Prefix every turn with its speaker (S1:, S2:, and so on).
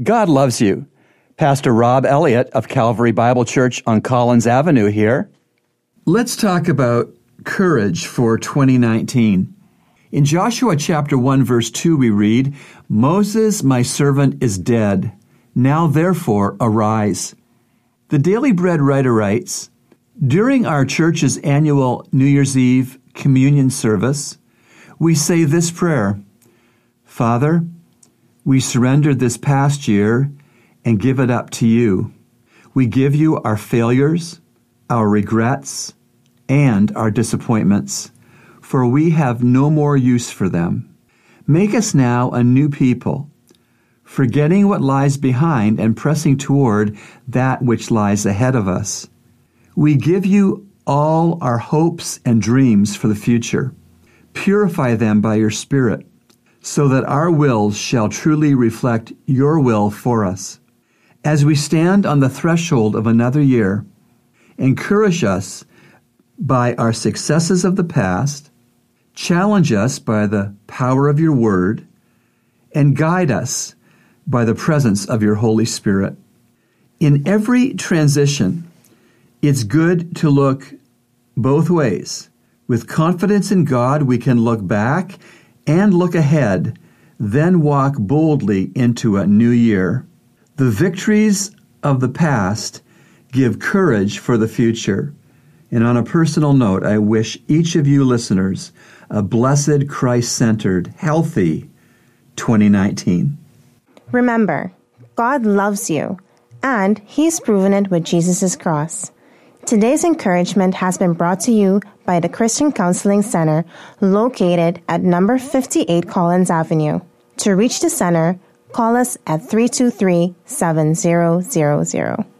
S1: God loves you. Pastor Rob Elliott of Calvary Bible Church on Collins Avenue here. Let's talk about courage for 2019. In Joshua chapter 1 verse 2 we read, Moses my servant is dead. Now therefore arise. The Daily Bread writer writes, During our church's annual New Year's Eve communion service, we say this prayer Father, we surrender this past year and give it up to you. We give you our failures, our regrets, and our disappointments, for we have no more use for them. Make us now a new people, forgetting what lies behind and pressing toward that which lies ahead of us. We give you all our hopes and dreams for the future. Purify them by your Spirit, so that our wills shall truly reflect your will for us. As we stand on the threshold of another year, encourage us by our successes of the past, challenge us by the power of your word, and guide us by the presence of your Holy Spirit. In every transition, it's good to look both ways. With confidence in God, we can look back and look ahead, then walk boldly into a new year. The victories of the past give courage for the future. And on a personal note, I wish each of you listeners a blessed, Christ centered, healthy 2019.
S2: Remember, God loves you, and He's proven it with Jesus' cross. Today's encouragement has been brought to you by the Christian Counseling Center located at number 58 Collins Avenue. To reach the center, call us at 323 7000.